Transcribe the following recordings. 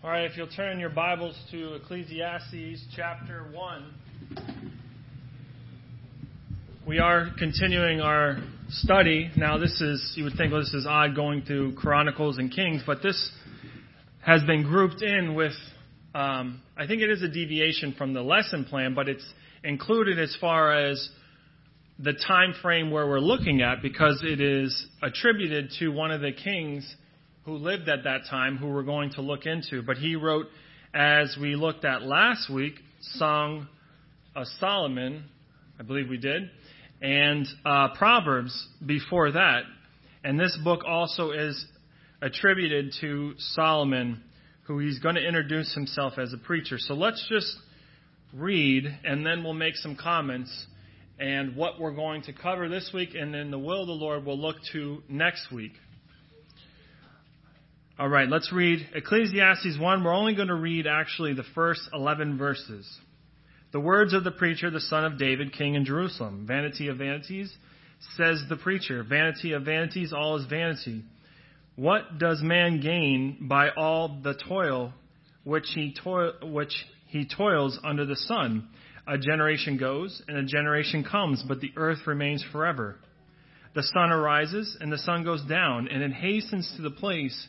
All right, if you'll turn your Bibles to Ecclesiastes chapter 1. We are continuing our study. Now, this is, you would think, well, this is odd going through Chronicles and Kings, but this has been grouped in with, um, I think it is a deviation from the lesson plan, but it's included as far as the time frame where we're looking at because it is attributed to one of the kings who lived at that time, who we're going to look into. But he wrote, as we looked at last week, Song of Solomon, I believe we did, and uh, Proverbs before that. And this book also is attributed to Solomon, who he's going to introduce himself as a preacher. So let's just read, and then we'll make some comments. And what we're going to cover this week, and then the will of the Lord we'll look to next week. All right, let's read Ecclesiastes 1. We're only going to read actually the first 11 verses. The words of the preacher, the son of David, king in Jerusalem. Vanity of vanities, says the preacher. Vanity of vanities, all is vanity. What does man gain by all the toil which he, toil, which he toils under the sun? A generation goes and a generation comes, but the earth remains forever. The sun arises and the sun goes down, and it hastens to the place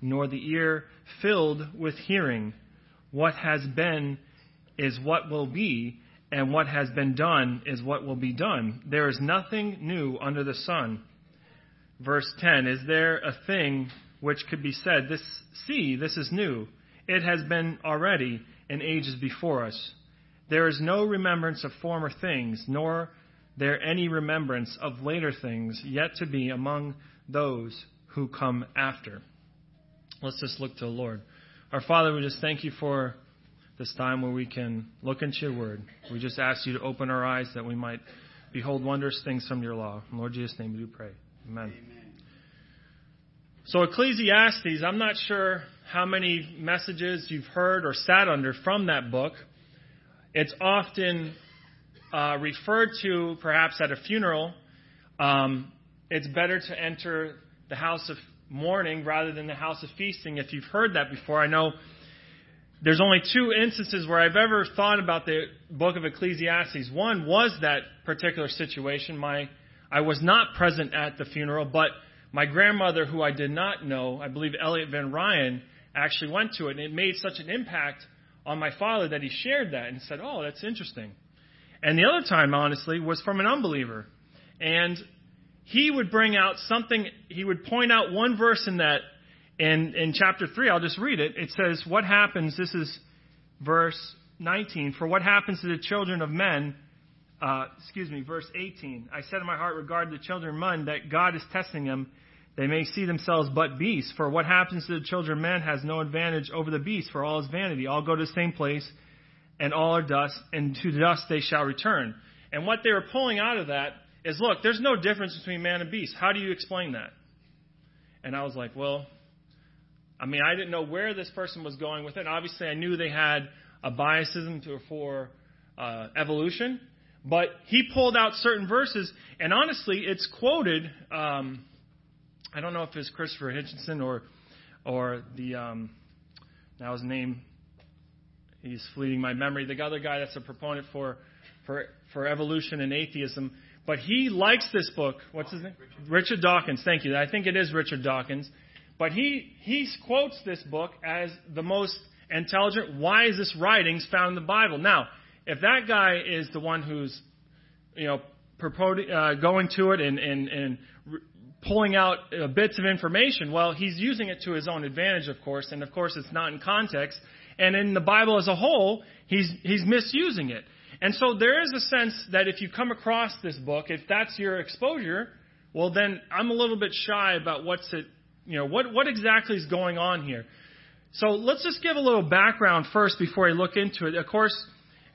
nor the ear filled with hearing. What has been is what will be, and what has been done is what will be done. There is nothing new under the sun. Verse 10 Is there a thing which could be said, This, see, this is new? It has been already in ages before us. There is no remembrance of former things, nor there any remembrance of later things yet to be among those who come after. Let's just look to the Lord. Our Father, we just thank you for this time where we can look into your word. We just ask you to open our eyes that we might behold wondrous things from your law. In Lord Jesus' name we do pray. Amen. Amen. So, Ecclesiastes, I'm not sure how many messages you've heard or sat under from that book. It's often uh, referred to, perhaps at a funeral. Um, it's better to enter the house of mourning rather than the house of feasting. If you've heard that before, I know there's only two instances where I've ever thought about the book of Ecclesiastes. One was that particular situation. My, I was not present at the funeral, but my grandmother, who I did not know, I believe Elliot Van Ryan, actually went to it, and it made such an impact on my father that he shared that and said, "Oh, that's interesting." And the other time, honestly, was from an unbeliever, and he would bring out something, he would point out one verse in that, in, in chapter 3, I'll just read it. It says, What happens, this is verse 19, for what happens to the children of men, uh, excuse me, verse 18. I said in my heart regarding the children of men that God is testing them. They may see themselves but beasts. For what happens to the children of men has no advantage over the beasts, for all is vanity. All go to the same place, and all are dust, and to dust they shall return. And what they were pulling out of that is look, there's no difference between man and beast. How do you explain that? And I was like, well, I mean, I didn't know where this person was going with it. Obviously, I knew they had a biasism for uh, evolution, but he pulled out certain verses, and honestly, it's quoted. Um, I don't know if it's Christopher Hitchens or or the um, now his name. He's fleeting my memory. The other guy that's a proponent for for for evolution and atheism. But he likes this book. What's his name? Richard. Richard Dawkins. Thank you. I think it is Richard Dawkins. But he, he quotes this book as the most intelligent, wisest writings found in the Bible. Now, if that guy is the one who's, you know, purporting, uh, going to it and, and, and re- pulling out uh, bits of information, well, he's using it to his own advantage, of course, and of course it's not in context. And in the Bible as a whole, he's, he's misusing it. And so there is a sense that if you come across this book, if that's your exposure, well then I'm a little bit shy about what's it, you know, what, what exactly is going on here. So let's just give a little background first before I look into it. Of course,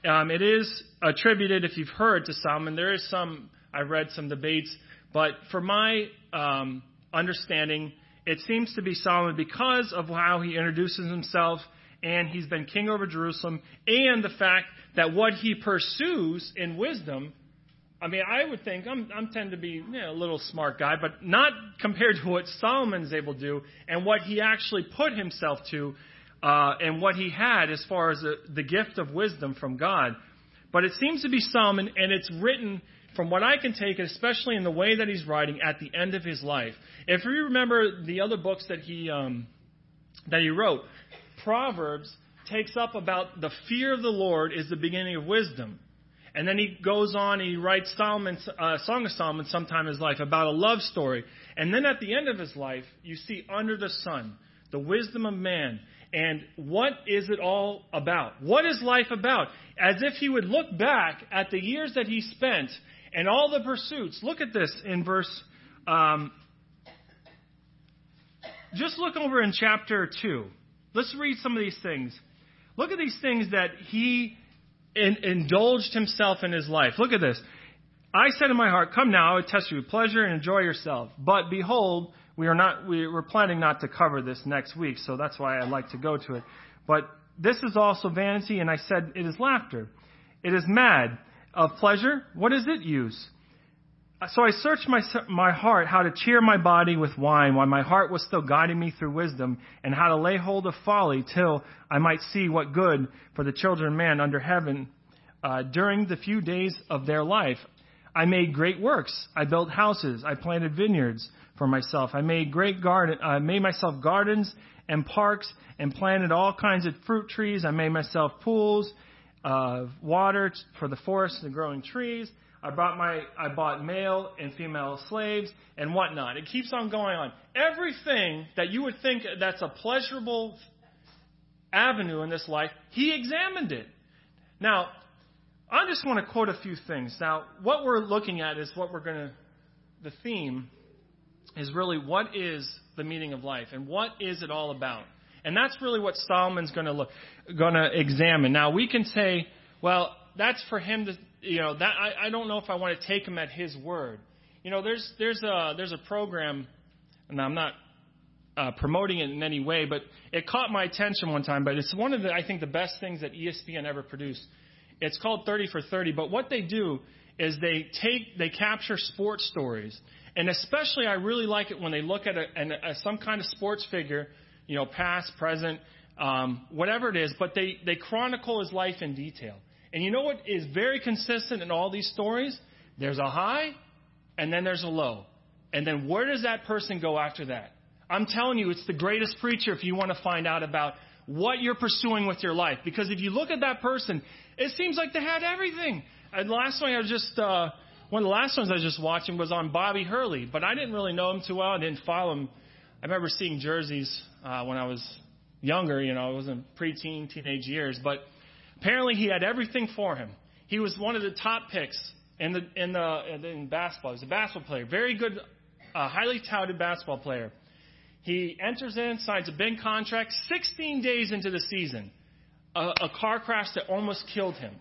um, it is attributed, if you've heard, to Solomon. There is some, I've read some debates, but for my um, understanding, it seems to be Solomon because of how he introduces himself, and he's been king over Jerusalem, and the fact that what he pursues in wisdom. I mean, I would think I'm, I'm tend to be you know, a little smart guy, but not compared to what Solomon's able to do and what he actually put himself to, uh, and what he had as far as the, the gift of wisdom from God. But it seems to be Solomon, and it's written from what I can take, especially in the way that he's writing at the end of his life. If you remember the other books that he um, that he wrote, Proverbs takes up about the fear of the Lord is the beginning of wisdom. And then he goes on and he writes Solomon, uh, Song of Solomon sometime in his life about a love story. And then at the end of his life, you see under the sun, the wisdom of man. And what is it all about? What is life about? As if he would look back at the years that he spent and all the pursuits. Look at this in verse. Um, just look over in chapter 2. Let's read some of these things. Look at these things that he in, indulged himself in his life. Look at this. I said in my heart, Come now, I test you with pleasure and enjoy yourself. But behold, we are not, we, we're planning not to cover this next week, so that's why I'd like to go to it. But this is also vanity, and I said it is laughter. It is mad. Of pleasure, what does it use? So I searched my, my heart how to cheer my body with wine while my heart was still guiding me through wisdom and how to lay hold of folly till I might see what good for the children of man under heaven uh, during the few days of their life. I made great works. I built houses. I planted vineyards for myself. I made great garden. I made myself gardens and parks and planted all kinds of fruit trees. I made myself pools of water for the forests and growing trees. I bought my I bought male and female slaves and whatnot. It keeps on going on. Everything that you would think that's a pleasurable avenue in this life, he examined it. Now, I just want to quote a few things. Now, what we're looking at is what we're going to the theme is really what is the meaning of life and what is it all about? And that's really what Solomon's going to look, going to examine. Now we can say, well, that's for him to, you know, that I, I don't know if I want to take him at his word. You know, there's there's a there's a program, and I'm not uh, promoting it in any way, but it caught my attention one time. But it's one of the I think the best things that ESPN ever produced. It's called 30 for 30. But what they do is they take they capture sports stories, and especially I really like it when they look at a, a, some kind of sports figure you know, past, present, um, whatever it is, but they, they chronicle his life in detail. And you know what is very consistent in all these stories? There's a high, and then there's a low. And then where does that person go after that? I'm telling you, it's the greatest preacher if you want to find out about what you're pursuing with your life. Because if you look at that person, it seems like they had everything. And last one I was just, uh, one of the last ones I was just watching was on Bobby Hurley, but I didn't really know him too well. I didn't follow him. I remember seeing jerseys uh, when I was younger, you know, it was in preteen, teenage years, but apparently he had everything for him. He was one of the top picks in the in the in basketball. He was a basketball player, very good, uh, highly touted basketball player. He enters in, signs a big contract. 16 days into the season, a, a car crash that almost killed him,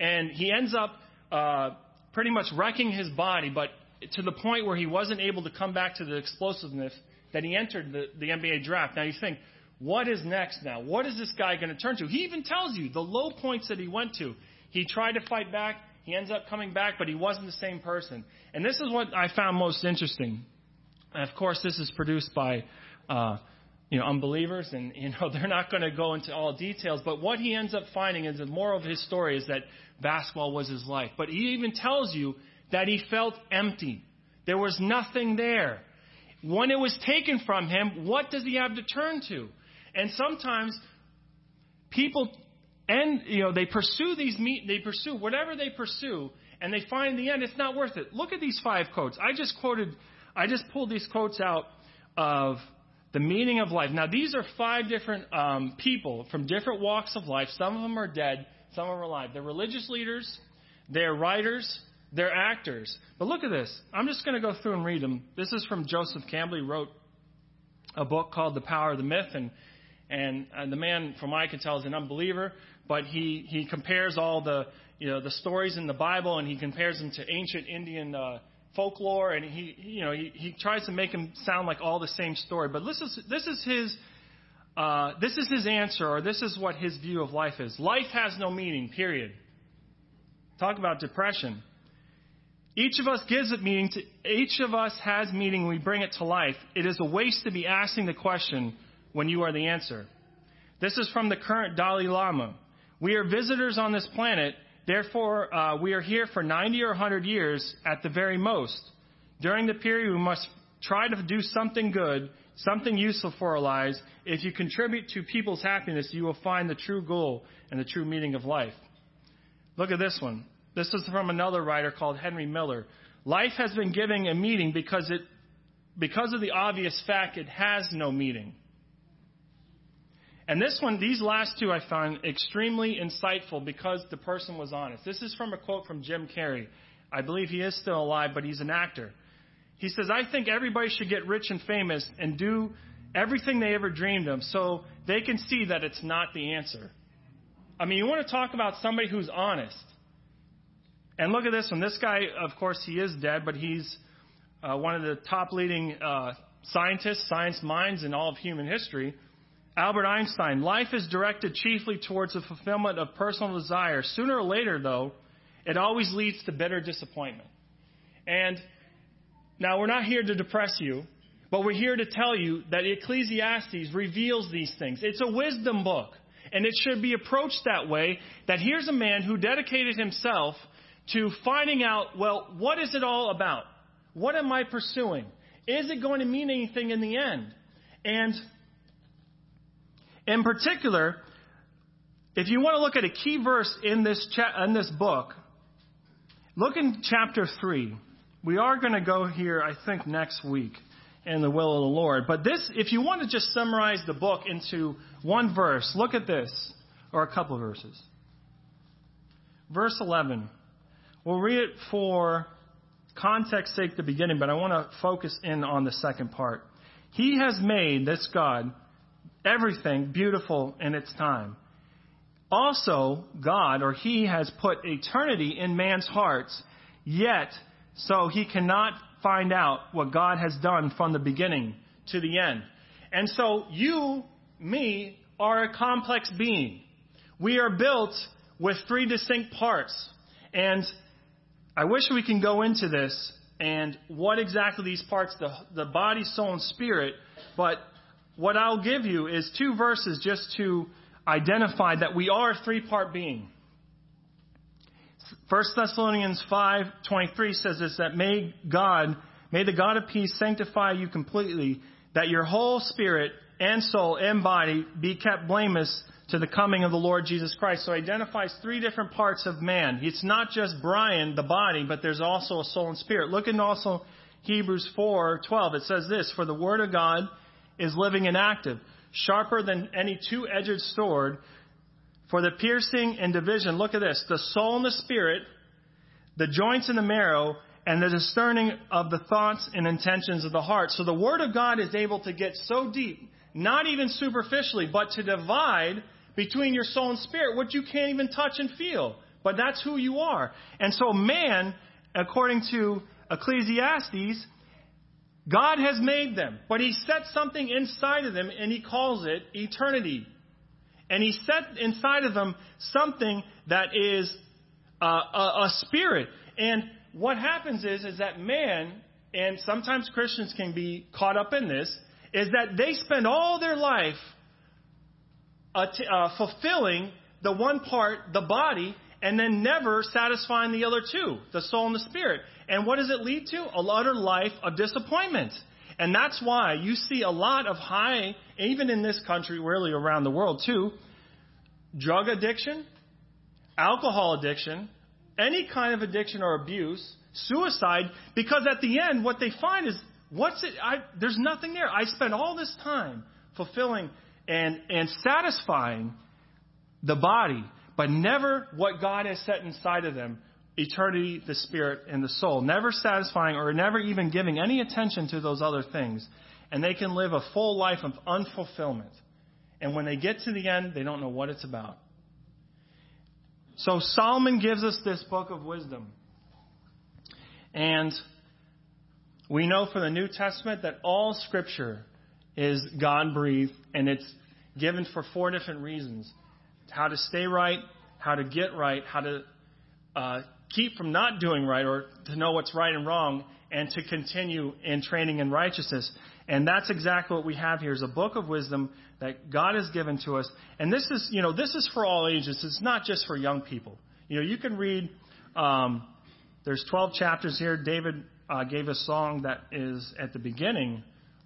and he ends up uh, pretty much wrecking his body, but to the point where he wasn't able to come back to the explosiveness that he entered the, the NBA draft. Now you think, what is next now? What is this guy going to turn to? He even tells you the low points that he went to. He tried to fight back. He ends up coming back, but he wasn't the same person. And this is what I found most interesting. And of course, this is produced by, uh, you know, unbelievers, and you know they're not going to go into all details. But what he ends up finding is the moral of his story is that basketball was his life. But he even tells you that he felt empty. There was nothing there. When it was taken from him, what does he have to turn to? And sometimes people and you know they pursue these meat they pursue whatever they pursue and they find in the end it's not worth it. Look at these five quotes. I just quoted I just pulled these quotes out of the meaning of life. Now these are five different um, people from different walks of life. Some of them are dead, some of them are alive. They're religious leaders, they're writers, they're actors. But look at this. I'm just going to go through and read them. This is from Joseph Campbell. He wrote a book called The Power of the Myth, and And, and the man, from what I can tell, is an unbeliever, but he, he compares all the, you know, the stories in the Bible and he compares them to ancient Indian uh, folklore, and he, you know, he, he tries to make them sound like all the same story. But this is, this is his, uh, this is his answer, or this is what his view of life is. Life has no meaning, period. Talk about depression. Each of us gives it meaning to, each of us has meaning we bring it to life. It is a waste to be asking the question when you are the answer. This is from the current Dalai Lama. We are visitors on this planet, therefore, uh, we are here for 90 or 100 years at the very most. During the period, we must try to do something good, something useful for our lives. If you contribute to people's happiness, you will find the true goal and the true meaning of life. Look at this one. This is from another writer called Henry Miller. Life has been given a meaning because it because of the obvious fact it has no meaning. And this one, these last two I found extremely insightful because the person was honest. This is from a quote from Jim Carrey. I believe he is still alive, but he's an actor. He says, I think everybody should get rich and famous and do everything they ever dreamed of so they can see that it's not the answer. I mean, you want to talk about somebody who's honest. And look at this one. This guy, of course, he is dead, but he's uh, one of the top leading uh, scientists, science minds in all of human history. Albert Einstein, life is directed chiefly towards the fulfillment of personal desires. Sooner or later, though, it always leads to bitter disappointment. And now we're not here to depress you, but we're here to tell you that Ecclesiastes reveals these things. It's a wisdom book, and it should be approached that way that here's a man who dedicated himself to finding out, well, what is it all about? What am I pursuing? Is it going to mean anything in the end? And in particular, if you want to look at a key verse in this, cha- in this book, look in chapter 3. We are going to go here, I think, next week in the will of the Lord. But this, if you want to just summarize the book into one verse, look at this, or a couple verses. Verse 11. We'll read it for context sake, the beginning, but I want to focus in on the second part. He has made, this God, everything beautiful in its time. Also, God or He has put eternity in man's hearts, yet, so he cannot find out what God has done from the beginning to the end. And so, you, me, are a complex being. We are built with three distinct parts. And I wish we can go into this and what exactly these parts, the, the body, soul, and spirit, but what I'll give you is two verses just to identify that we are a three part being. 1 Thessalonians 5:23 says this that may God may the God of peace sanctify you completely that your whole spirit and soul and body be kept blameless to the coming of the Lord Jesus Christ. So identifies three different parts of man. It's not just Brian, the body, but there's also a soul and spirit. Look in also Hebrews 4:12. It says this, "For the word of God is living and active, sharper than any two-edged sword, for the piercing and division, look at this, the soul and the spirit, the joints and the marrow, and the discerning of the thoughts and intentions of the heart. So the Word of God is able to get so deep, not even superficially, but to divide between your soul and spirit, what you can't even touch and feel. But that's who you are. And so man, according to Ecclesiastes, God has made them, but He set something inside of them and He calls it eternity. And He set inside of them something that is uh, a, a spirit. And what happens is, is that man, and sometimes Christians can be caught up in this, is that they spend all their life uh, t- uh, fulfilling the one part, the body, and then never satisfying the other two, the soul and the spirit. And what does it lead to? A utter life of disappointment. And that's why you see a lot of high, even in this country, really around the world too, drug addiction, alcohol addiction, any kind of addiction or abuse, suicide, because at the end, what they find is, what's it? I, there's nothing there. I spent all this time fulfilling and, and satisfying the body, but never what God has set inside of them eternity, the spirit, and the soul, never satisfying or never even giving any attention to those other things. And they can live a full life of unfulfillment. And when they get to the end, they don't know what it's about. So Solomon gives us this book of wisdom. And we know from the New Testament that all scripture is God breathed and it's given for four different reasons how to stay right, how to get right, how to uh, keep from not doing right or to know what's right and wrong, and to continue in training in righteousness. And that's exactly what we have here is a book of wisdom that God has given to us. And this is, you know, this is for all ages. It's not just for young people. You know, you can read, um, there's 12 chapters here. David uh, gave a song that is at the beginning,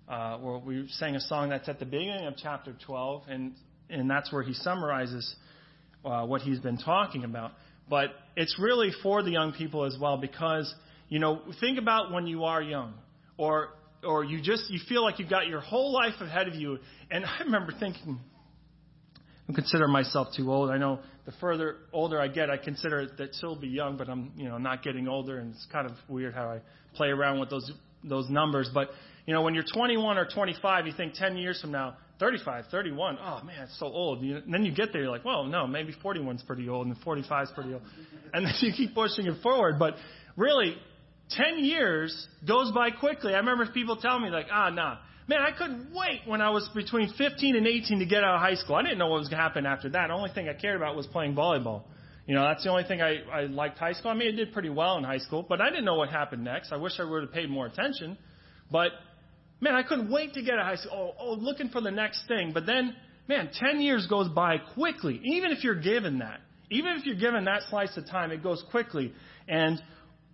uh, where we sang a song that's at the beginning of chapter 12, and, and that's where he summarizes uh, what he's been talking about. But it's really for the young people as well because, you know, think about when you are young or or you just you feel like you've got your whole life ahead of you. And I remember thinking, I consider myself too old. I know the further older I get, I consider that still be young, but I'm you know not getting older, and it's kind of weird how I play around with those those numbers. But you know, when you're 21 or 25, you think 10 years from now, 35, 31, oh man, it's so old. You, and then you get there, you're like, well, no, maybe 41's pretty old, and 45's pretty old, and then you keep pushing it forward. But really, 10 years goes by quickly. I remember people telling me, like, ah, nah. Man, I couldn't wait when I was between 15 and 18 to get out of high school. I didn't know what was going to happen after that. The only thing I cared about was playing volleyball. You know, that's the only thing I, I liked high school. I mean, I did pretty well in high school, but I didn't know what happened next. I wish I would have paid more attention. But, man, I couldn't wait to get of high school. Oh, oh, looking for the next thing. But then, man, 10 years goes by quickly. Even if you're given that. Even if you're given that slice of time, it goes quickly. And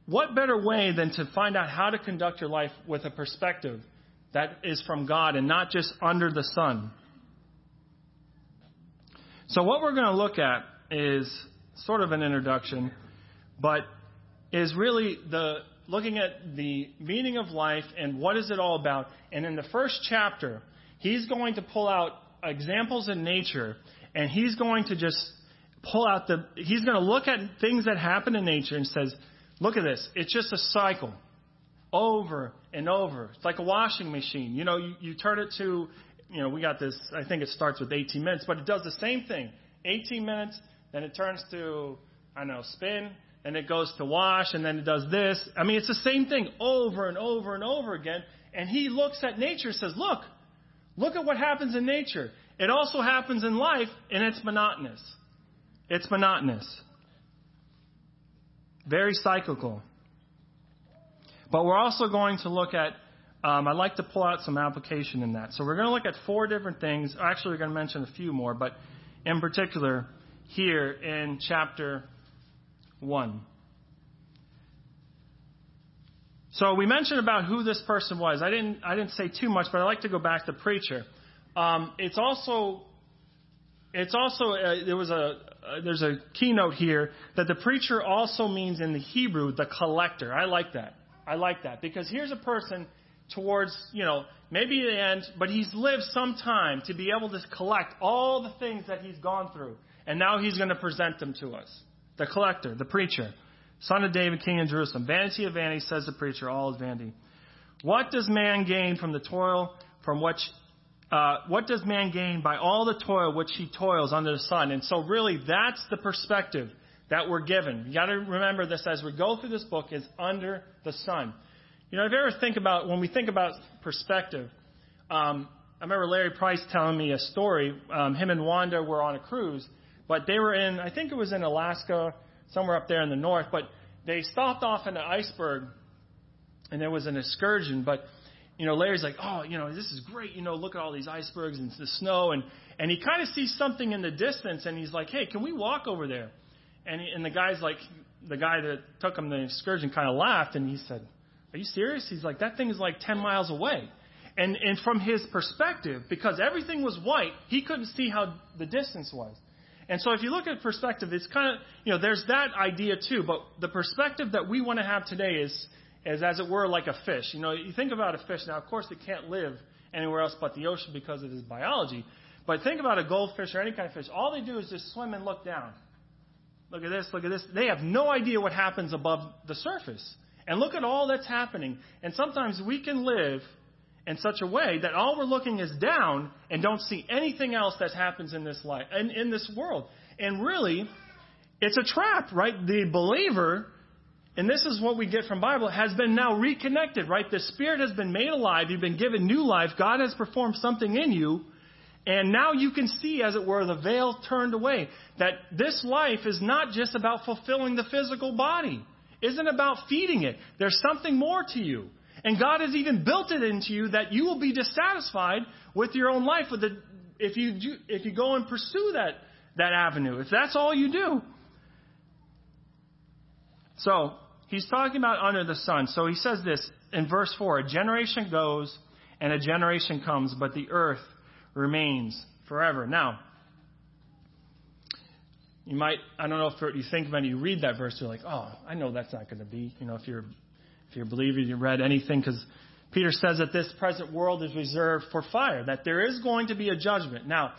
what better way than to find out how to conduct your life with a perspective that is from God and not just under the sun? So, what we're going to look at is sort of an introduction, but is really the looking at the meaning of life and what is it all about. And in the first chapter, he's going to pull out examples in nature and he's going to just pull out the he's going to look at things that happen in nature and says Look at this. It's just a cycle over and over. It's like a washing machine. You know, you, you turn it to, you know, we got this, I think it starts with 18 minutes, but it does the same thing. 18 minutes, then it turns to, I don't know, spin, and it goes to wash, and then it does this. I mean, it's the same thing over and over and over again. And he looks at nature and says, look, look at what happens in nature. It also happens in life, and it's monotonous. It's monotonous. Very cyclical. But we're also going to look at, um, I'd like to pull out some application in that. So we're going to look at four different things. Actually, we're going to mention a few more, but in particular, here in chapter 1. So we mentioned about who this person was. I didn't, I didn't say too much, but I'd like to go back to preacher. Um, it's also, it's also, uh, there was a, uh, there's a keynote here that the preacher also means in the Hebrew the collector. I like that. I like that because here's a person towards, you know, maybe the end, but he's lived some time to be able to collect all the things that he's gone through. And now he's going to present them to us. The collector, the preacher, son of David, king in Jerusalem. Vanity of vanity, says the preacher, all is vanity. What does man gain from the toil from which uh, what does man gain by all the toil which he toils under the sun? And so, really, that's the perspective that we're given. You got to remember this as we go through this book is under the sun. You know, if you ever think about when we think about perspective, um, I remember Larry Price telling me a story. Um, him and Wanda were on a cruise, but they were in, I think it was in Alaska, somewhere up there in the north. But they stopped off in an iceberg, and there was an excursion. But you know, Larry's like, oh, you know, this is great. You know, look at all these icebergs and the snow. And, and he kind of sees something in the distance and he's like, hey, can we walk over there? And, and the guy's like, the guy that took him the excursion kind of laughed and he said, are you serious? He's like, that thing is like 10 miles away. And, and from his perspective, because everything was white, he couldn't see how the distance was. And so if you look at perspective, it's kind of, you know, there's that idea too, but the perspective that we want to have today is, is, as it were, like a fish. You know, you think about a fish. Now, of course, it can't live anywhere else but the ocean because of its biology. But think about a goldfish or any kind of fish. All they do is just swim and look down. Look at this, look at this. They have no idea what happens above the surface. And look at all that's happening. And sometimes we can live in such a way that all we're looking is down and don't see anything else that happens in this life and in this world. And really, it's a trap, right? The believer, and this is what we get from Bible, has been now reconnected, right? The Spirit has been made alive. You've been given new life. God has performed something in you. And now you can see, as it were, the veil turned away. That this life is not just about fulfilling the physical body. Isn't about feeding it. There's something more to you. And God has even built it into you that you will be dissatisfied with your own life with the, if you do, if you go and pursue that that avenue. If that's all you do. So he's talking about under the sun. So he says this in verse four: A generation goes and a generation comes, but the earth remains forever. Now, you might, I don't know if you think when you read that verse, you're like, oh, I know that's not going to be. You know, if you're if you're a believer, you read anything, because Peter says that this present world is reserved for fire, that there is going to be a judgment. Now,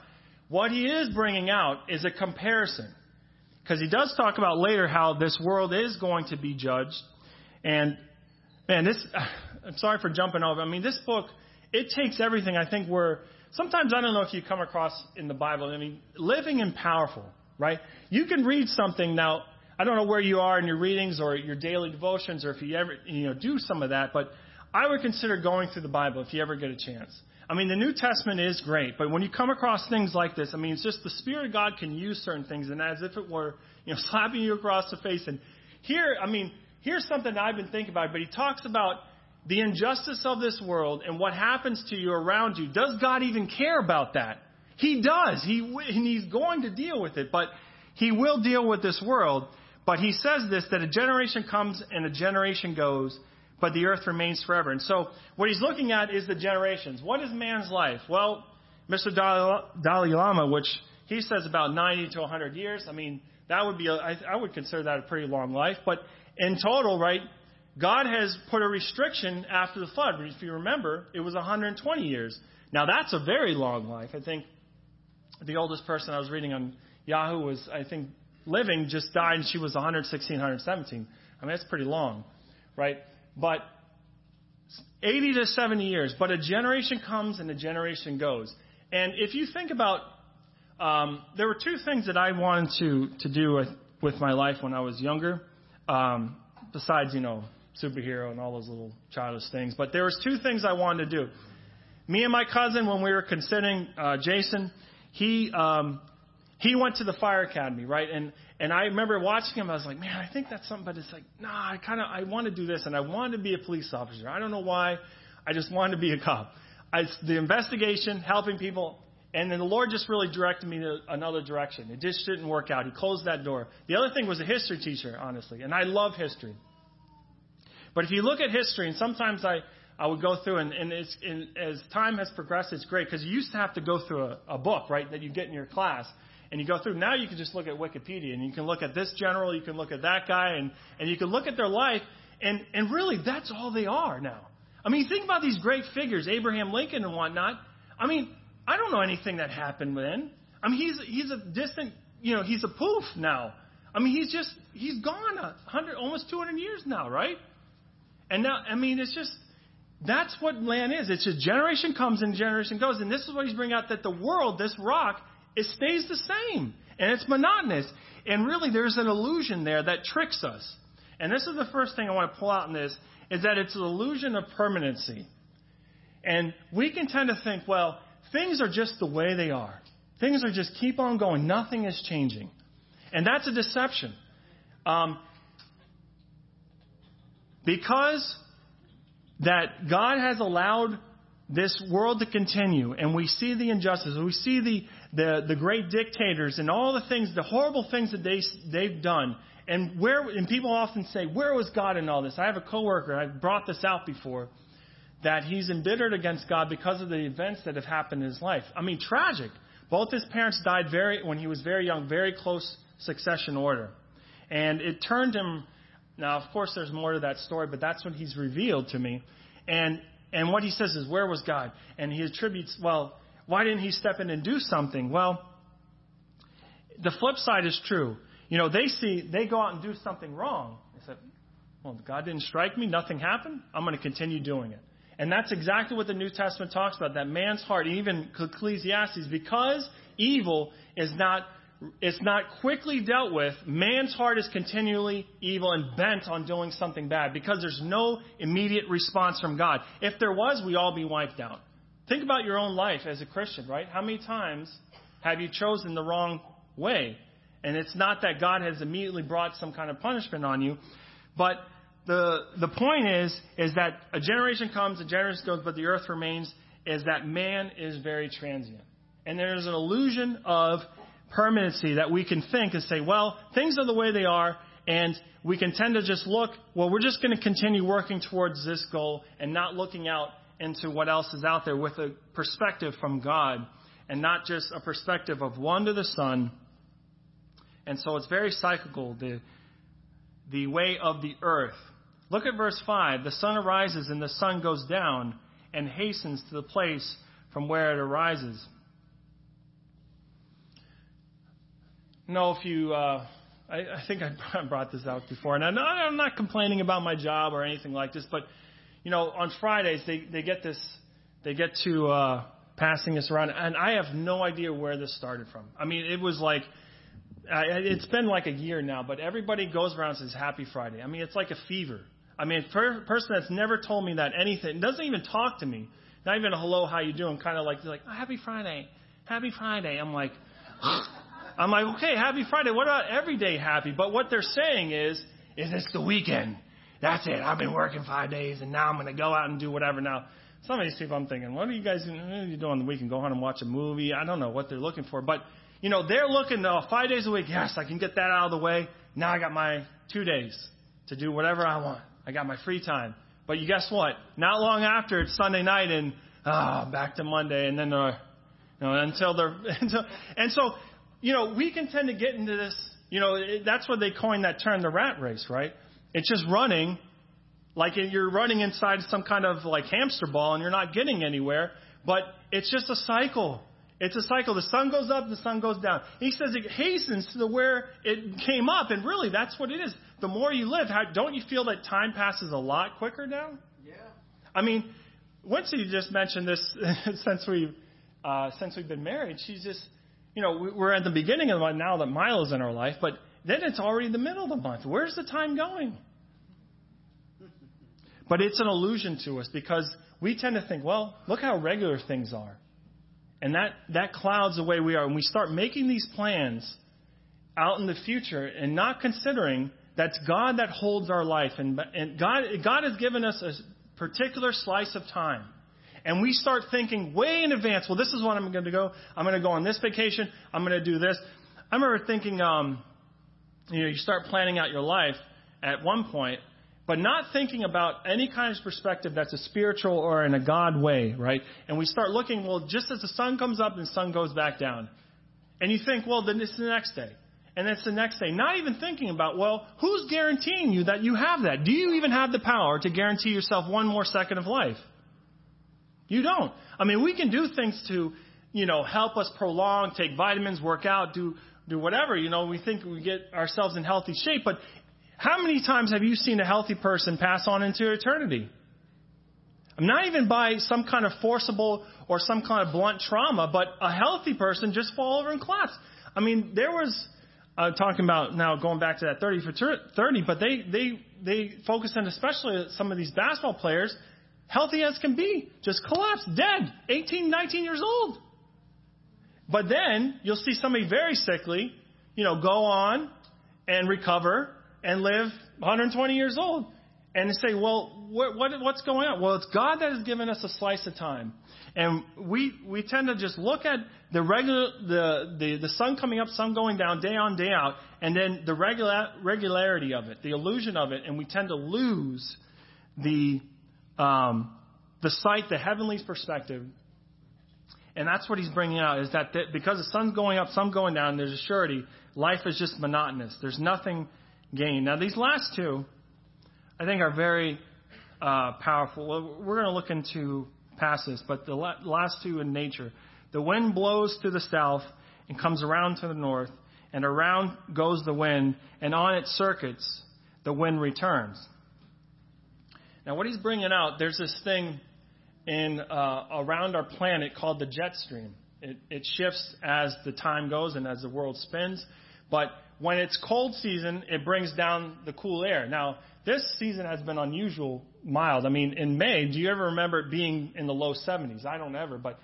what he is bringing out is a comparison. Because he does talk about later how this world is going to be judged. And, man, this, I'm sorry for jumping over. I mean, this book, it takes everything I think we're, sometimes I don't know if you come across in the Bible. I mean, living and powerful, right? You can read something now, I don't know where you are in your readings or your daily devotions or if you ever you know do some of that, but I would consider going through the Bible if you ever get a chance. I mean, the New Testament is great, but when you come across things like this, I mean, it's just the Spirit of God can use certain things, and as if it were, you know, slapping you across the face. And here, I mean, here's something I've been thinking about, but he talks about the injustice of this world and what happens to you around you. Does God even care about that? He does. He, and he's going to deal with it, but he will deal with this world. But he says this that a generation comes and a generation goes, but the earth remains forever. And so what he's looking at is the generations. What is man's life? Well, Mr. Dalai Lama, which he says about 90 to 100 years, I mean, that would be, a, I, I would consider that a pretty long life. But in total, right, God has put a restriction after the flood. If you remember, it was 120 years. Now that's a very long life. I think the oldest person I was reading on Yahoo was, I think, living just died and she was 116, 117. I mean, that's pretty long, right? But 80 to 70 years, but a generation comes and a generation goes. And if you think about, um, there were two things that I wanted to, to do with, with my life when I was younger, um, besides, you know, superhero and all those little childish things. But there was two things I wanted to do. Me and my cousin, when we were considering uh, Jason, he um, he went to the fire academy, right? And and I remember watching him. I was like, man, I think that's something. But it's like, nah, I kind of I want to do this, and I wanted to be a police officer. I don't know why. I just wanted to be a cop. I, the investigation, helping people, and then the Lord just really directed me to another direction. It just didn't work out. He closed that door. The other thing was a history teacher, honestly, and I love history. But if you look at history, and sometimes I I would go through, and, and, and as time has progressed, it's great because you used to have to go through a, a book, right, that you get in your class and you go through. Now you can just look at Wikipedia and you can look at this general, you can look at that guy, and, and you can look at their life, and, and really that's all they are now. I mean, think about these great figures, Abraham Lincoln and whatnot. I mean, I don't know anything that happened then. I mean, he's he's a distant, you know, he's a poof now. I mean, he's just he's gone a hundred, almost 200 years now, right? And now, I mean, it's just that's what land is. It's a generation comes and generation goes, and this is what he's bringing out that the world, this rock, it stays the same and it's monotonous. And really, there's an illusion there that tricks us. And this is the first thing I want to pull out in this is that it's an illusion of permanency. And we can tend to think, well, things are just the way they are. Things are just keep on going. Nothing is changing. And that's a deception. Um, because that God has allowed this world to continue, and we see the injustice, we see the, the, the great dictators and all the things, the horrible things that they, they've done. And where, and people often say, where was God in all this? I have a coworker, I've brought this out before, that he's embittered against God because of the events that have happened in his life. I mean, tragic. Both his parents died very, when he was very young, very close succession order. And it turned him, now of course there's more to that story, but that's what he's revealed to me. And and what he says is, where was God? And he attributes, well, why didn't he step in and do something? Well, the flip side is true. You know, they see, they go out and do something wrong. They said, well, God didn't strike me, nothing happened, I'm going to continue doing it. And that's exactly what the New Testament talks about, that man's heart, even Ecclesiastes, because evil is not it's not quickly dealt with, man's heart is continually evil and bent on doing something bad because there's no immediate response from God. If there was, we all be wiped out. Think about your own life as a Christian, right? How many times have you chosen the wrong way? And it's not that God has immediately brought some kind of punishment on you, but the the point is is that a generation comes, a generation goes, but the earth remains. Is that man is very transient, and there's an illusion of permanency that we can think and say, well, things are the way they are, and we can tend to just look, well, we're just going to continue working towards this goal and not looking out into what else is out there with a perspective from God and not just a perspective of one to the sun. And so it's very cyclical, the, the way of the earth. Look at verse 5. The sun arises and the sun goes down and hastens to the place from where it arises. know if you, uh, I, I think I brought this out before, and not, I'm not complaining about my job or anything like this, but you know, on Fridays they they get this, they get to uh, passing this around, and I have no idea where this started from. I mean, it was like. I, it's been like a year now, but everybody goes around and says Happy Friday. I mean, it's like a fever. I mean, a person that's never told me that anything, doesn't even talk to me, not even a hello, how you doing, kind of like, like, oh, Happy Friday, Happy Friday. I'm like, I'm like, okay, happy Friday. What about every day happy? But what they're saying is, is it's the weekend. That's it. I've been working five days and now I'm going to go out and do whatever. Now, some of these people I'm thinking, what are you guys are you doing on the weekend? Go home and watch a movie? I don't know what they're looking for. But, you know, they're looking, though, five days a week. Yes, I can get that out of the way. Now I got my two days to do whatever I want. I got my free time. But you guess what? Not long after, it's Sunday night and, ah, oh, back to Monday. And then, uh, you know, until they're, until, and so you know, we can tend to get into this, you know, that's what they coined that term, the rat race, right? It's just running like you're running inside some kind of like hamster ball and you're not getting anywhere, but it's just a cycle. It's a cycle. The sun goes up, the sun goes down. He says it hastens to the where it came up, and really that's what it is. The more you live, how, don't you feel that time passes a lot quicker now? Yeah. I mean, Winston just mentioned this since we've uh, since we've been married. She's just you know, we're at the beginning of now that Milo's in our life, but then it's already the middle of the month. Where's the time going? But it's an illusion to us because we tend to think, well, look how regular things are. And that, that clouds the way we are. And we start making these plans out in the future and not considering that's God that holds our life. And, and God, God has given us a particular slice of time. And we start thinking way in advance, well, this is when I'm going to go. I'm going to go on this vacation. I'm going to do this. I remember thinking, um, you know, you start planning out your life at one point, but not thinking about any kind of perspective that's a spiritual or in a God way, right? And we start looking, well, just as the sun comes up and the sun goes back down. And you think, well, then it's the next day. And it's the next day. Not even thinking about, well, who's guaranteeing you that you have that? Do you even have the power to guarantee yourself one more second of life? You don't. I mean, we can do things to, you know, help us prolong, take vitamins, work out, do, do whatever. You know, we think we get ourselves in healthy shape. But how many times have you seen a healthy person pass on into eternity? I'm not even by some kind of forcible or some kind of blunt trauma, but a healthy person just fall over and collapse. I mean, there was, uh, talking about now going back to that 30 for 30, but they, they, they focus on especially some of these basketball players healthy as can be, just collapsed, dead, 18, 19 years old. But then you'll see somebody very sickly, you know, go on and recover and live 120 years old. And say, well, what, what, what's going on? Well, it's God that has given us a slice of time. And we, we tend to just look at the regular, the, the, the sun coming up, sun going down, day on, day out, and then the regular, regularity of it, the illusion of it, and we tend to lose the um, the sight, the heavenly perspective. And that's what he's bringing out is that because the sun's going up, sun going down, there's a surety. Life is just monotonous. There's nothing gained. Now, these last two, I think, are very uh, powerful. We're going to look into past this, but the last two in nature. The wind blows to the south and comes around to the north, and around goes the wind, and on its circuits, the wind returns. Now, what he's bringing out, there's this thing in uh, around our planet called the jet stream. It, it shifts as the time goes and as the world spins. But when it's cold season, it brings down the cool air. Now, this season has been unusual mild. I mean, in May, do you ever remember it being in the low 70s? I don't ever, but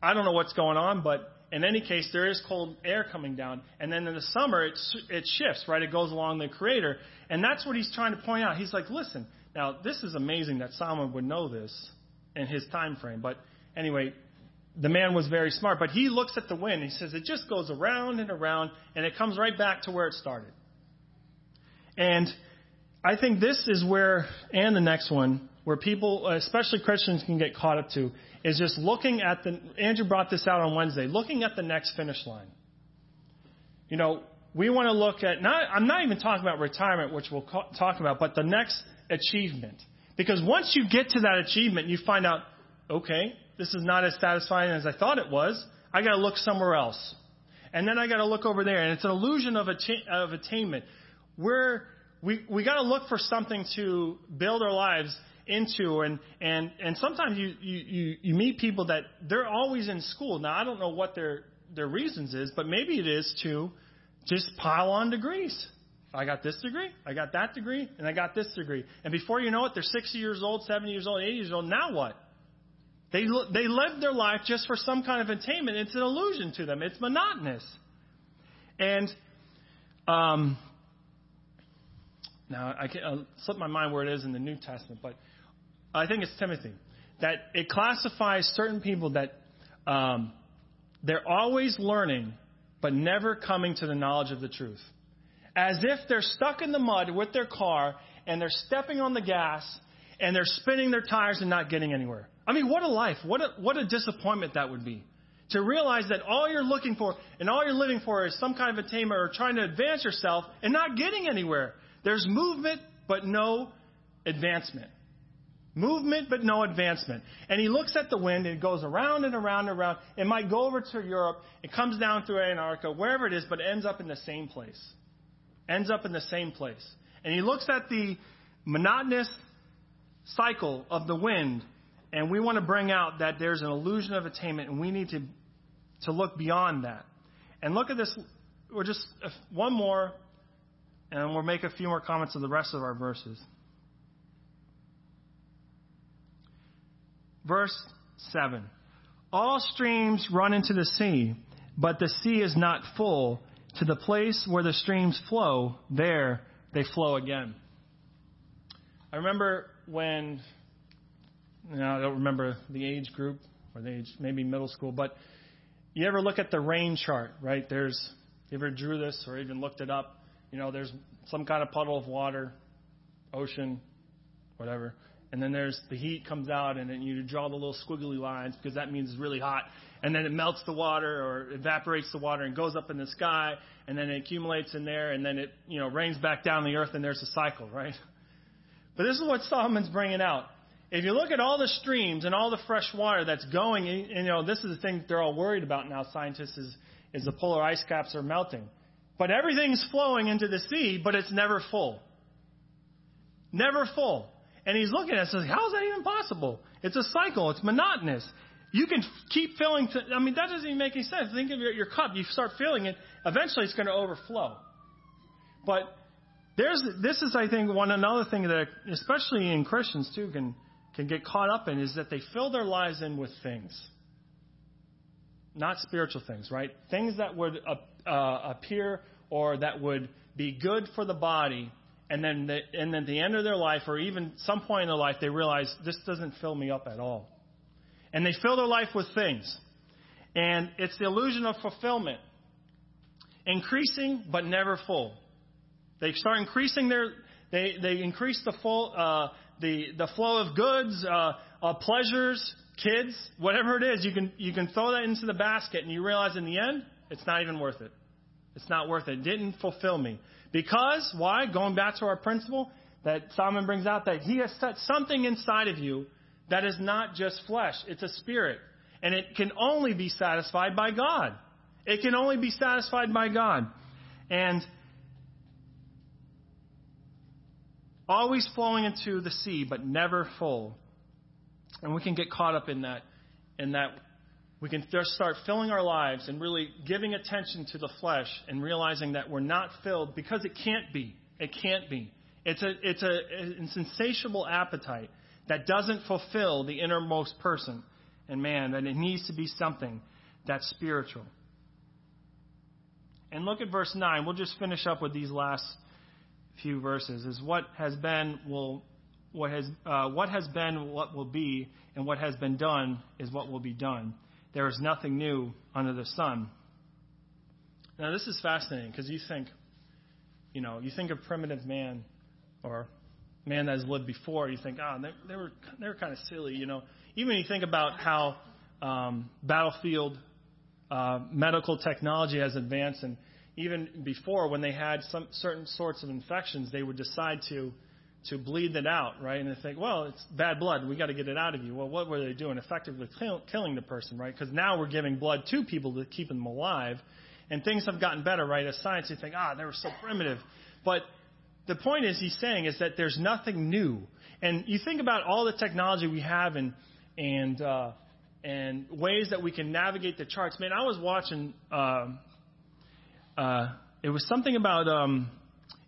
I don't know what's going on, but in any case, there is cold air coming down. And then in the summer, it, it shifts, right? It goes along the equator. And that's what he's trying to point out. He's like, listen, now this is amazing that Solomon would know this in his time frame. But anyway, the man was very smart. But he looks at the wind. He says, it just goes around and around, and it comes right back to where it started. And I think this is where, and the next one, where people, especially Christians, can get caught up to, is just looking at the, Andrew brought this out on Wednesday, looking at the next finish line. You know, we want to look at, not, I'm not even talking about retirement, which we'll talk about, but the next achievement. Because once you get to that achievement, you find out, okay, this is not as satisfying as I thought it was. I got to look somewhere else. And then I got to look over there. And it's an illusion of, atta- of attainment. We're, we we got to look for something to build our lives into and and and sometimes you, you you meet people that they're always in school now i don't know what their their reasons is but maybe it is to just pile on degrees i got this degree i got that degree and i got this degree. And before you know it they're 60 years old 70 years old 80 years old. Now what? They they live their life just for some kind of attainment. It's an illusion to them. It's monotonous. And um now, I can I'll slip my mind where it is in the New Testament, but I think it's Timothy. That it classifies certain people that um, they're always learning, but never coming to the knowledge of the truth. As if they're stuck in the mud with their car and they're stepping on the gas and they're spinning their tires and not getting anywhere. I mean, what a life. What a, what a disappointment that would be. To realize that all you're looking for and all you're living for is some kind of attainment or trying to advance yourself and not getting anywhere. There's movement, but no advancement. Movement, but no advancement. And he looks at the wind, and it goes around and around and around. It might go over to Europe. It comes down through Antarctica, wherever it is, but ends up in the same place. Ends up in the same place. And he looks at the monotonous cycle of the wind, and we want to bring out that there's an illusion of attainment, and we need to, to look beyond that. And look at this. We're just uh, one more and we'll make a few more comments on the rest of our verses. Verse 7 All streams run into the sea, but the sea is not full. To the place where the streams flow, there they flow again. I remember when, you know, I don't remember the age group or the age, maybe middle school, but you ever look at the rain chart, right? There's, you ever drew this or even looked it up? you know, there's some kind of puddle of water, ocean, whatever. And then there's the heat comes out, and then you draw the little squiggly lines because that means it's really hot. And then it melts the water or evaporates the water and goes up in the sky, and then it accumulates in there, and then it you know rains back down the earth, and there's a cycle, right? But this is what Solomon's bringing out. If you look at all the streams and all the fresh water that's going, and, you know this is the thing they're all worried about now. Scientists is is the polar ice caps are melting. But everything's flowing into the sea, but it's never full. Never full. And he's looking at it and says, How is that even possible? It's a cycle, it's monotonous. You can keep filling, to, I mean, that doesn't even make any sense. Think of your, your cup, you start filling it, eventually it's going to overflow. But there's, this is, I think, one another thing that, especially in Christians too, can, can get caught up in is that they fill their lives in with things. Not spiritual things, right? Things that would uh, uh, appear or that would be good for the body, and then, the, and then at the end of their life, or even some point in their life, they realize this doesn't fill me up at all. And they fill their life with things. And it's the illusion of fulfillment. Increasing, but never full. They start increasing their, they, they increase the full, uh, the, the flow of goods, uh, uh, pleasures, kids, whatever it is, you can, you can throw that into the basket and you realize in the end, it's not even worth it. It's not worth it. It didn't fulfill me. Because, why? Going back to our principle that Solomon brings out, that he has set something inside of you that is not just flesh, it's a spirit. And it can only be satisfied by God. It can only be satisfied by God. And always flowing into the sea, but never full. And we can get caught up in that, in that we can just start filling our lives and really giving attention to the flesh and realizing that we're not filled because it can't be. It can't be. It's a it's a an insatiable appetite that doesn't fulfill the innermost person and man. That it needs to be something that's spiritual. And look at verse nine. We'll just finish up with these last few verses. Is what has been will what has uh, what has been what will be, and what has been done is what will be done. There is nothing new under the sun. Now, this is fascinating because you think, you know, you think of primitive man or man that has lived before, you think, ah, oh, they, they, were they were kind of silly, you know. Even you think about how um, battlefield uh, medical technology has advanced, and even before when they had some certain sorts of infections, they would decide to to bleed it out, right? And they think, well, it's bad blood. We got to get it out of you. Well, what were they doing? Effectively kill, killing the person, right? Because now we're giving blood to people to keep them alive. And things have gotten better, right? As science, you think, ah, they were so primitive. But the point is, he's saying is that there's nothing new. And you think about all the technology we have and, and, uh, and ways that we can navigate the charts. Man, I was watching, uh, uh, it was something about, um,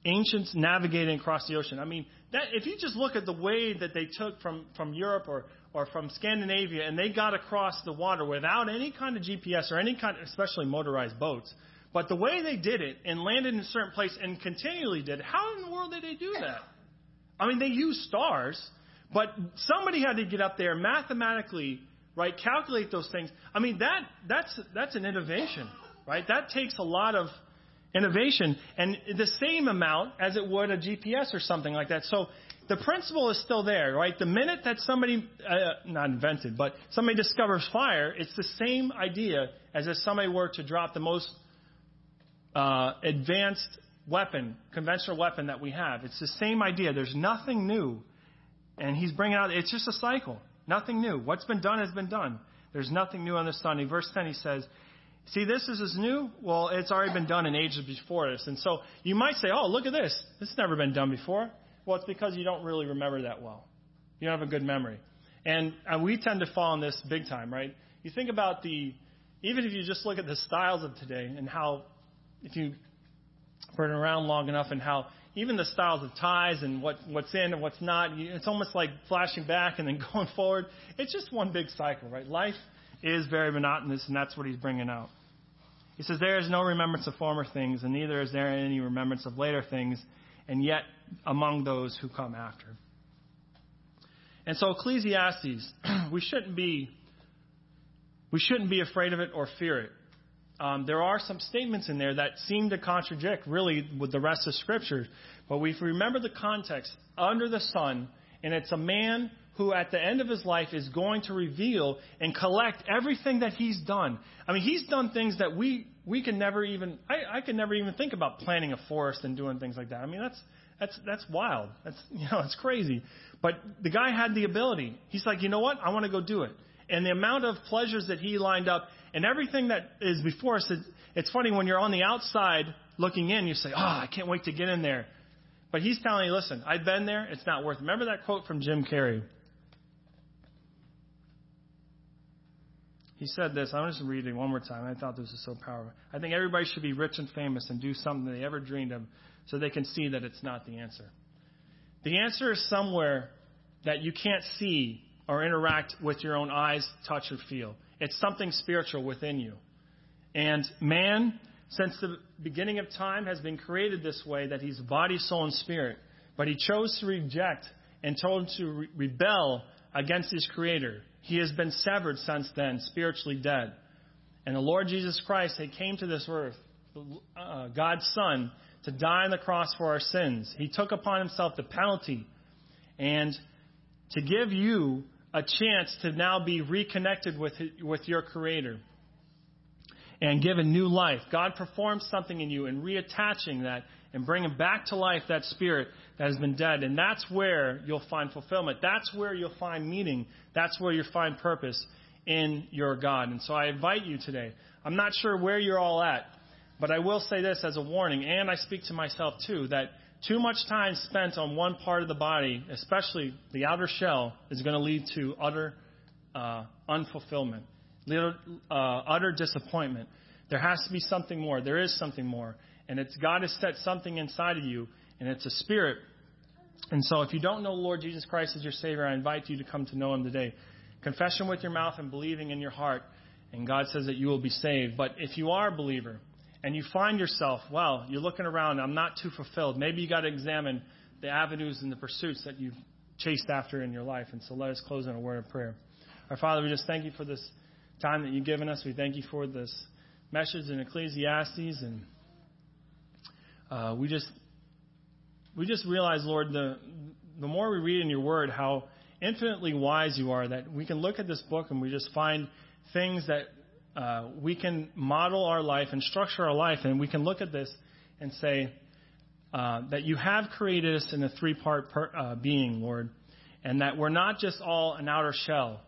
ancients navigating across the ocean. I mean, that, if you just look at the way that they took from, from Europe or, or from Scandinavia and they got across the water without any kind of GPS or any kind, of, especially motorized boats, but the way they did it and landed in a certain place and continually did, it, how in the world did they do that? I mean, they used stars, but somebody had to get up there mathematically, right, calculate those things. I mean, that that's that's an innovation, right? That takes a lot of innovation and the same amount as it would a GPS or something like that. So the principle is still there, right? The minute that somebody, uh, not invented, but somebody discovers fire, it's the same idea as if somebody were to drop the most uh, advanced weapon, conventional weapon that we have. It's the same idea. There's nothing new. And he's bringing out, it's just a cycle. Nothing new. What's been done has been done. There's nothing new on the sun. In verse 10, he says, See, this is as new. Well, it's already been done in ages before us. And so you might say, oh, look at this. This has never been done before. Well, it's because you don't really remember that well. You don't have a good memory. And, and we tend to fall in this big time, right? You think about the, even if you just look at the styles of today and how, if you've been around long enough and how even the styles of ties and what, what's in and what's not, it's almost like flashing back and then going forward. It's just one big cycle, right? Life is very monotonous, and that's what he's bringing out. He says, There is no remembrance of former things, and neither is there any remembrance of later things, and yet among those who come after. And so Ecclesiastes, we shouldn't be we shouldn't be afraid of it or fear it. Um, there are some statements in there that seem to contradict really with the rest of Scripture. But we remember the context under the sun, and it's a man who at the end of his life is going to reveal and collect everything that he's done. I mean, he's done things that we, we can never even, I, I can never even think about planting a forest and doing things like that. I mean, that's, that's, that's wild. That's, you know, it's crazy. But the guy had the ability. He's like, you know what? I want to go do it. And the amount of pleasures that he lined up and everything that is before us, it's funny when you're on the outside looking in, you say, oh, I can't wait to get in there. But he's telling you, listen, I've been there. It's not worth it. Remember that quote from Jim Carrey? He said this. I'm just reading one more time. I thought this was so powerful. I think everybody should be rich and famous and do something they ever dreamed of so they can see that it's not the answer. The answer is somewhere that you can't see or interact with your own eyes, touch, or feel. It's something spiritual within you. And man, since the beginning of time, has been created this way that he's body, soul, and spirit. But he chose to reject and told to re- rebel against his creator. He has been severed since then, spiritually dead. And the Lord Jesus Christ had came to this earth, uh, God's Son, to die on the cross for our sins. He took upon himself the penalty and to give you a chance to now be reconnected with, with your Creator and given new life. God performs something in you and reattaching that and bringing back to life that spirit that has been dead. And that's where you'll find fulfillment. That's where you'll find meaning. That's where you'll find purpose in your God. And so I invite you today. I'm not sure where you're all at, But I will say this as a warning, and I speak to myself too, that too much time spent on one part of the body, especially the outer shell, is going to lead to utter uh, unfulfillment, uh, utter disappointment. There has to be something more. There is something more. And it's God has set something inside of you, and it's a spirit. And so if you don't know Lord Jesus Christ as your Savior, I invite you to come to know Him today. Confession with your mouth and believing in your heart, and God says that you will be saved. But if you are a believer, and you find yourself, well, you're looking around, I'm not too fulfilled. Maybe you got to examine the avenues and the pursuits that you've chased after in your life. And so let us close in a word of prayer. Our Father, we just thank you for this time that you've given us. We thank you for this message in Ecclesiastes, and uh, we just we just realize, Lord, the the more we read in your Word, how infinitely wise you are. That we can look at this book and we just find things that uh, we can model our life and structure our life, and we can look at this and say uh, that you have created us in a three part per, uh, being, Lord, and that we're not just all an outer shell.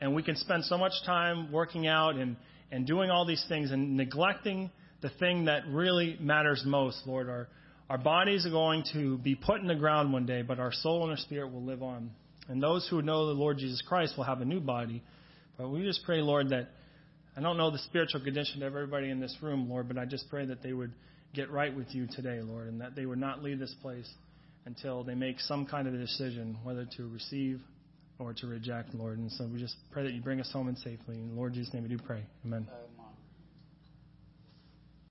And we can spend so much time working out and, and doing all these things and neglecting the thing that really matters most, Lord. Our, our bodies are going to be put in the ground one day, but our soul and our spirit will live on. And those who know the Lord Jesus Christ will have a new body. But we just pray, Lord, that I don't know the spiritual condition of everybody in this room, Lord, but I just pray that they would get right with you today, Lord, and that they would not leave this place until they make some kind of a decision whether to receive or to reject, Lord. And so we just pray that you bring us home in safely. In the Lord Jesus' name we do pray. Amen. Um,